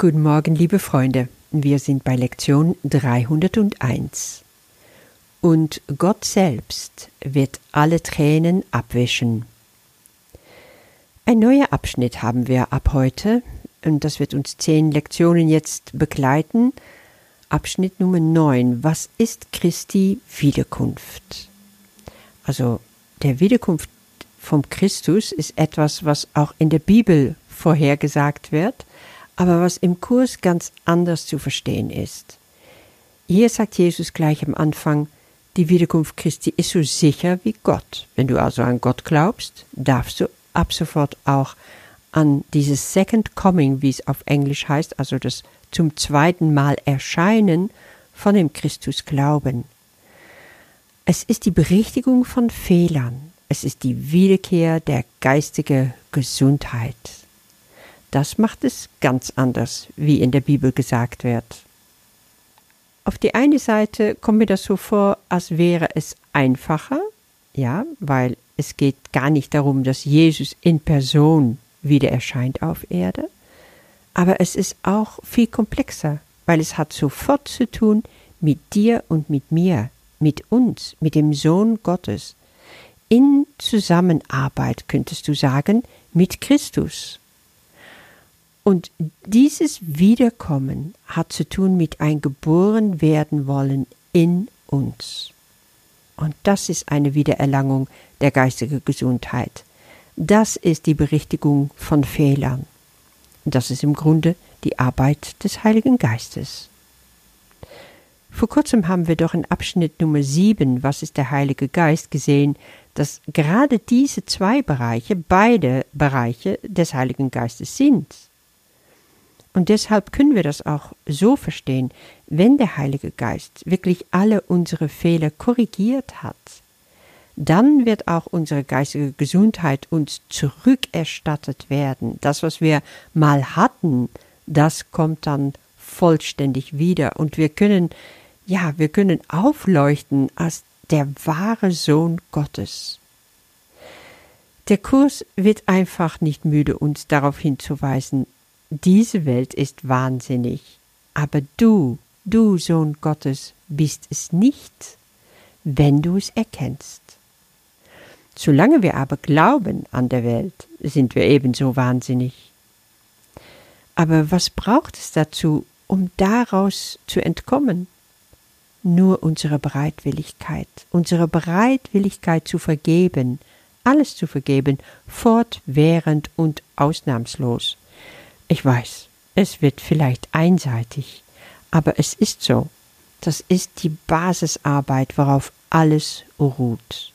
Guten Morgen, liebe Freunde. Wir sind bei Lektion 301. Und Gott selbst wird alle Tränen abwischen. Ein neuer Abschnitt haben wir ab heute, und das wird uns zehn Lektionen jetzt begleiten. Abschnitt Nummer 9. Was ist Christi Wiederkunft? Also, der Wiederkunft vom Christus ist etwas, was auch in der Bibel vorhergesagt wird, aber was im Kurs ganz anders zu verstehen ist. Hier sagt Jesus gleich am Anfang, die Wiederkunft Christi ist so sicher wie Gott. Wenn du also an Gott glaubst, darfst du ab sofort auch an dieses Second Coming, wie es auf Englisch heißt, also das zum zweiten Mal Erscheinen von dem Christus glauben. Es ist die Berichtigung von Fehlern. Es ist die Wiederkehr der geistigen Gesundheit. Das macht es ganz anders, wie in der Bibel gesagt wird. Auf die eine Seite kommt mir das so vor, als wäre es einfacher, ja, weil es geht gar nicht darum, dass Jesus in Person wieder erscheint auf Erde, aber es ist auch viel komplexer, weil es hat sofort zu tun mit dir und mit mir, mit uns, mit dem Sohn Gottes, in Zusammenarbeit, könntest du sagen, mit Christus. Und dieses Wiederkommen hat zu tun mit ein geboren werden wollen in uns. Und das ist eine Wiedererlangung der geistigen Gesundheit. Das ist die Berichtigung von Fehlern. Das ist im Grunde die Arbeit des Heiligen Geistes. Vor kurzem haben wir doch in Abschnitt Nummer 7, was ist der Heilige Geist, gesehen, dass gerade diese zwei Bereiche beide Bereiche des Heiligen Geistes sind. Und deshalb können wir das auch so verstehen, wenn der Heilige Geist wirklich alle unsere Fehler korrigiert hat, dann wird auch unsere geistige Gesundheit uns zurückerstattet werden. Das, was wir mal hatten, das kommt dann vollständig wieder und wir können, ja, wir können aufleuchten als der wahre Sohn Gottes. Der Kurs wird einfach nicht müde, uns darauf hinzuweisen, diese Welt ist wahnsinnig, aber du, du Sohn Gottes, bist es nicht, wenn du es erkennst. Solange wir aber glauben an der Welt, sind wir ebenso wahnsinnig. Aber was braucht es dazu, um daraus zu entkommen? Nur unsere Bereitwilligkeit, unsere Bereitwilligkeit zu vergeben, alles zu vergeben, fortwährend und ausnahmslos. Ich weiß, es wird vielleicht einseitig, aber es ist so. Das ist die Basisarbeit, worauf alles ruht.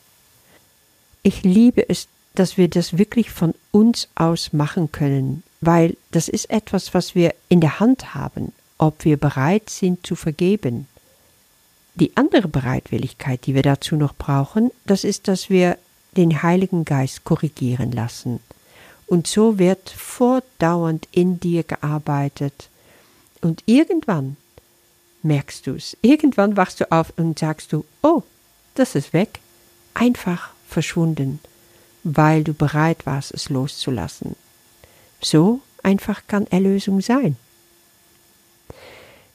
Ich liebe es, dass wir das wirklich von uns aus machen können, weil das ist etwas, was wir in der Hand haben, ob wir bereit sind zu vergeben. Die andere Bereitwilligkeit, die wir dazu noch brauchen, das ist, dass wir den Heiligen Geist korrigieren lassen. Und so wird fortdauernd in dir gearbeitet. Und irgendwann merkst du es. Irgendwann wachst du auf und sagst du, oh, das ist weg. Einfach verschwunden, weil du bereit warst, es loszulassen. So einfach kann Erlösung sein.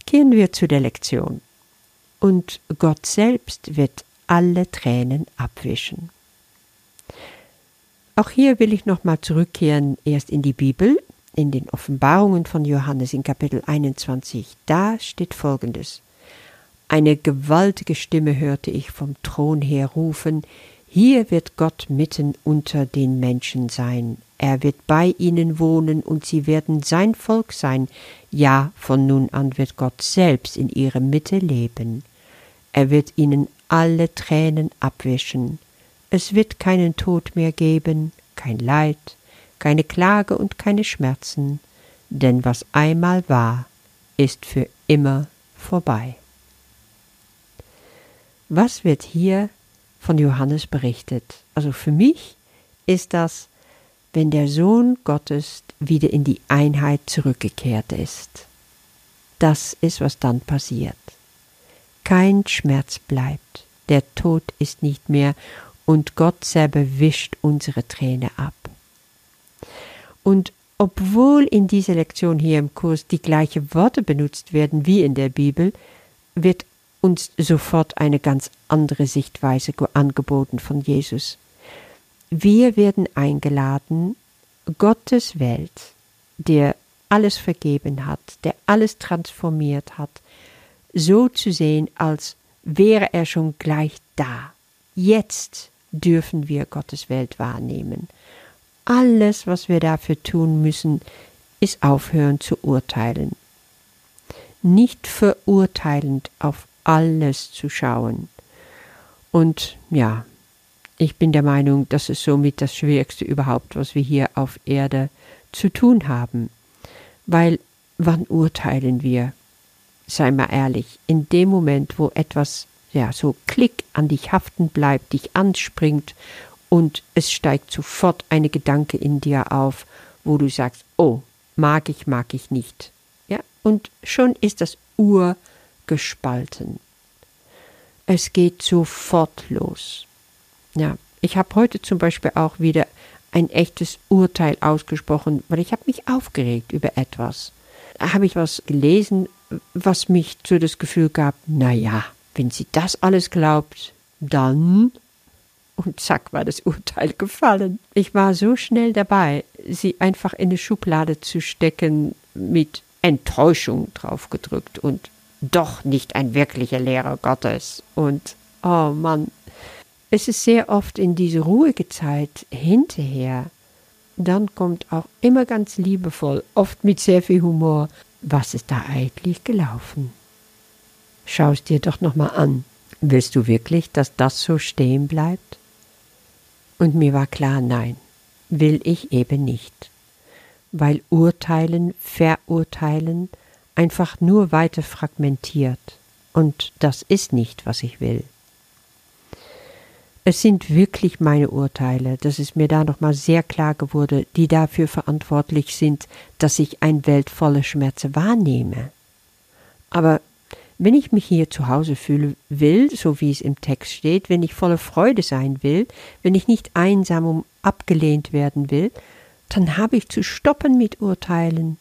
Kehren wir zu der Lektion. Und Gott selbst wird alle Tränen abwischen. Auch hier will ich nochmal zurückkehren, erst in die Bibel, in den Offenbarungen von Johannes in Kapitel 21. Da steht folgendes. Eine gewaltige Stimme hörte ich vom Thron her rufen, hier wird Gott mitten unter den Menschen sein. Er wird bei ihnen wohnen und sie werden sein Volk sein. Ja, von nun an wird Gott selbst in ihrer Mitte leben. Er wird ihnen alle Tränen abwischen. Es wird keinen Tod mehr geben, kein Leid, keine Klage und keine Schmerzen, denn was einmal war, ist für immer vorbei. Was wird hier von Johannes berichtet? Also für mich ist das, wenn der Sohn Gottes wieder in die Einheit zurückgekehrt ist. Das ist, was dann passiert. Kein Schmerz bleibt, der Tod ist nicht mehr und Gott selber wischt unsere Träne ab. Und obwohl in dieser Lektion hier im Kurs die gleichen Worte benutzt werden wie in der Bibel, wird uns sofort eine ganz andere Sichtweise angeboten von Jesus. Wir werden eingeladen, Gottes Welt, der alles vergeben hat, der alles transformiert hat, so zu sehen, als wäre er schon gleich da. Jetzt dürfen wir Gottes Welt wahrnehmen. Alles, was wir dafür tun müssen, ist aufhören zu urteilen. Nicht verurteilend auf alles zu schauen. Und ja, ich bin der Meinung, das ist somit das Schwierigste überhaupt, was wir hier auf Erde zu tun haben. Weil wann urteilen wir? Sei mal ehrlich, in dem Moment, wo etwas ja so klick an dich haften bleibt, dich anspringt und es steigt sofort eine Gedanke in dir auf, wo du sagst, oh, mag ich, mag ich nicht. Ja, und schon ist das Ur gespalten. Es geht sofort los. Ja, ich habe heute zum Beispiel auch wieder ein echtes Urteil ausgesprochen, weil ich habe mich aufgeregt über etwas. Da habe ich was gelesen, was mich so das Gefühl gab, na ja, wenn sie das alles glaubt, dann und zack war das Urteil gefallen. Ich war so schnell dabei, sie einfach in eine Schublade zu stecken, mit Enttäuschung draufgedrückt und doch nicht ein wirklicher Lehrer Gottes. Und oh Mann, es ist sehr oft in diese ruhige Zeit hinterher, dann kommt auch immer ganz liebevoll, oft mit sehr viel Humor, was ist da eigentlich gelaufen? Schau es dir doch nochmal an. Willst du wirklich, dass das so stehen bleibt? Und mir war klar, nein, will ich eben nicht. Weil Urteilen, Verurteilen einfach nur weiter fragmentiert. Und das ist nicht, was ich will. Es sind wirklich meine Urteile, das ist mir da nochmal sehr klar geworden, die dafür verantwortlich sind, dass ich ein Welt voller Schmerzen wahrnehme. Aber wenn ich mich hier zu Hause fühlen will, so wie es im Text steht, wenn ich voller Freude sein will, wenn ich nicht einsam und abgelehnt werden will, dann habe ich zu stoppen mit Urteilen.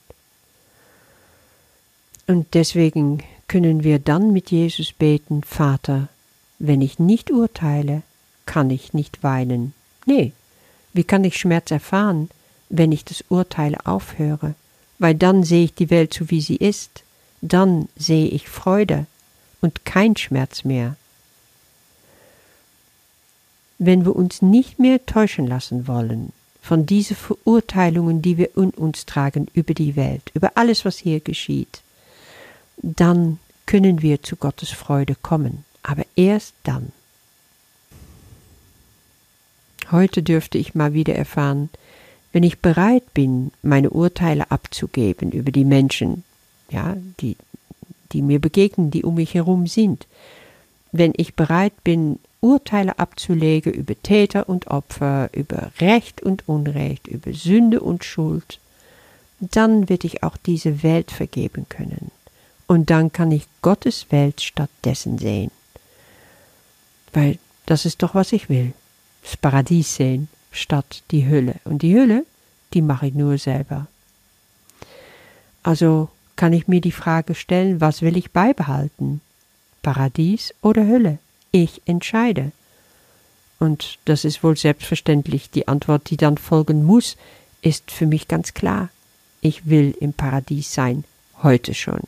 Und deswegen können wir dann mit Jesus beten, Vater, wenn ich nicht urteile, kann ich nicht weinen. Nee, wie kann ich Schmerz erfahren, wenn ich das Urteil aufhöre? Weil dann sehe ich die Welt so, wie sie ist. Dann sehe ich Freude und kein Schmerz mehr. Wenn wir uns nicht mehr täuschen lassen wollen von diesen Verurteilungen, die wir in uns tragen über die Welt, über alles, was hier geschieht, dann können wir zu Gottes Freude kommen, aber erst dann. Heute dürfte ich mal wieder erfahren, wenn ich bereit bin, meine Urteile abzugeben über die Menschen, ja, die, die mir begegnen, die um mich herum sind, wenn ich bereit bin, Urteile abzulegen über Täter und Opfer, über Recht und Unrecht, über Sünde und Schuld, dann wird ich auch diese Welt vergeben können. Und dann kann ich Gottes Welt stattdessen sehen. Weil das ist doch, was ich will das Paradies sehen, statt die Hülle. Und die Hülle, die mache ich nur selber. Also kann ich mir die Frage stellen, was will ich beibehalten? Paradies oder Hülle? Ich entscheide. Und das ist wohl selbstverständlich. Die Antwort, die dann folgen muss, ist für mich ganz klar. Ich will im Paradies sein, heute schon.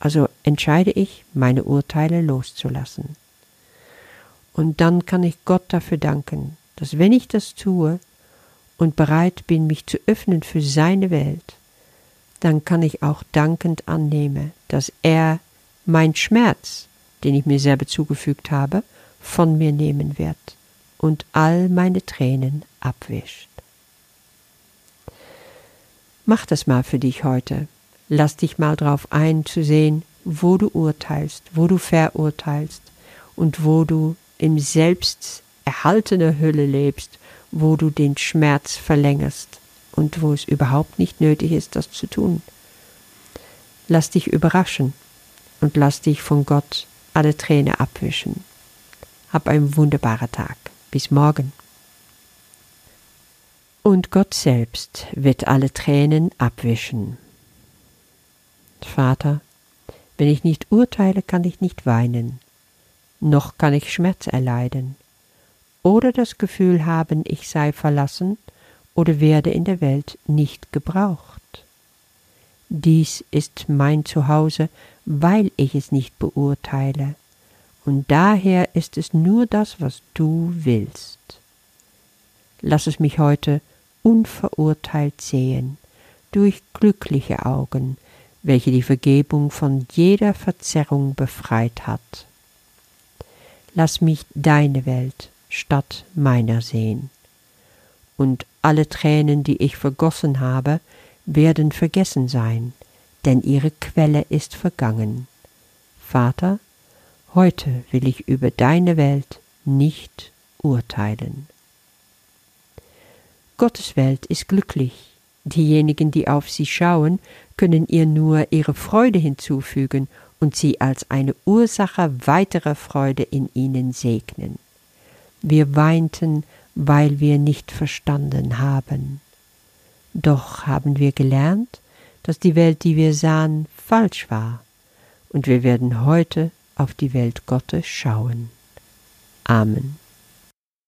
Also entscheide ich, meine Urteile loszulassen. Und dann kann ich Gott dafür danken, dass wenn ich das tue und bereit bin, mich zu öffnen für seine Welt, dann kann ich auch dankend annehmen, dass er mein Schmerz, den ich mir selber zugefügt habe, von mir nehmen wird und all meine Tränen abwischt. Mach das mal für dich heute. Lass dich mal drauf ein, zu sehen, wo du urteilst, wo du verurteilst und wo du im Selbst erhaltene Hülle lebst, wo du den Schmerz verlängerst und wo es überhaupt nicht nötig ist, das zu tun. Lass dich überraschen und lass dich von Gott alle Tränen abwischen. Hab einen wunderbaren Tag. Bis morgen. Und Gott selbst wird alle Tränen abwischen. Vater, wenn ich nicht urteile, kann ich nicht weinen, noch kann ich Schmerz erleiden, oder das Gefühl haben, ich sei verlassen oder werde in der Welt nicht gebraucht. Dies ist mein Zuhause, weil ich es nicht beurteile, und daher ist es nur das, was du willst. Lass es mich heute unverurteilt sehen, durch glückliche Augen, welche die Vergebung von jeder Verzerrung befreit hat. Lass mich deine Welt statt meiner sehen, und alle Tränen, die ich vergossen habe, werden vergessen sein, denn ihre Quelle ist vergangen. Vater, heute will ich über deine Welt nicht urteilen. Gottes Welt ist glücklich. Diejenigen, die auf sie schauen, können ihr nur ihre Freude hinzufügen und sie als eine Ursache weiterer Freude in ihnen segnen. Wir weinten, weil wir nicht verstanden haben. Doch haben wir gelernt, dass die Welt, die wir sahen, falsch war, und wir werden heute auf die Welt Gottes schauen. Amen.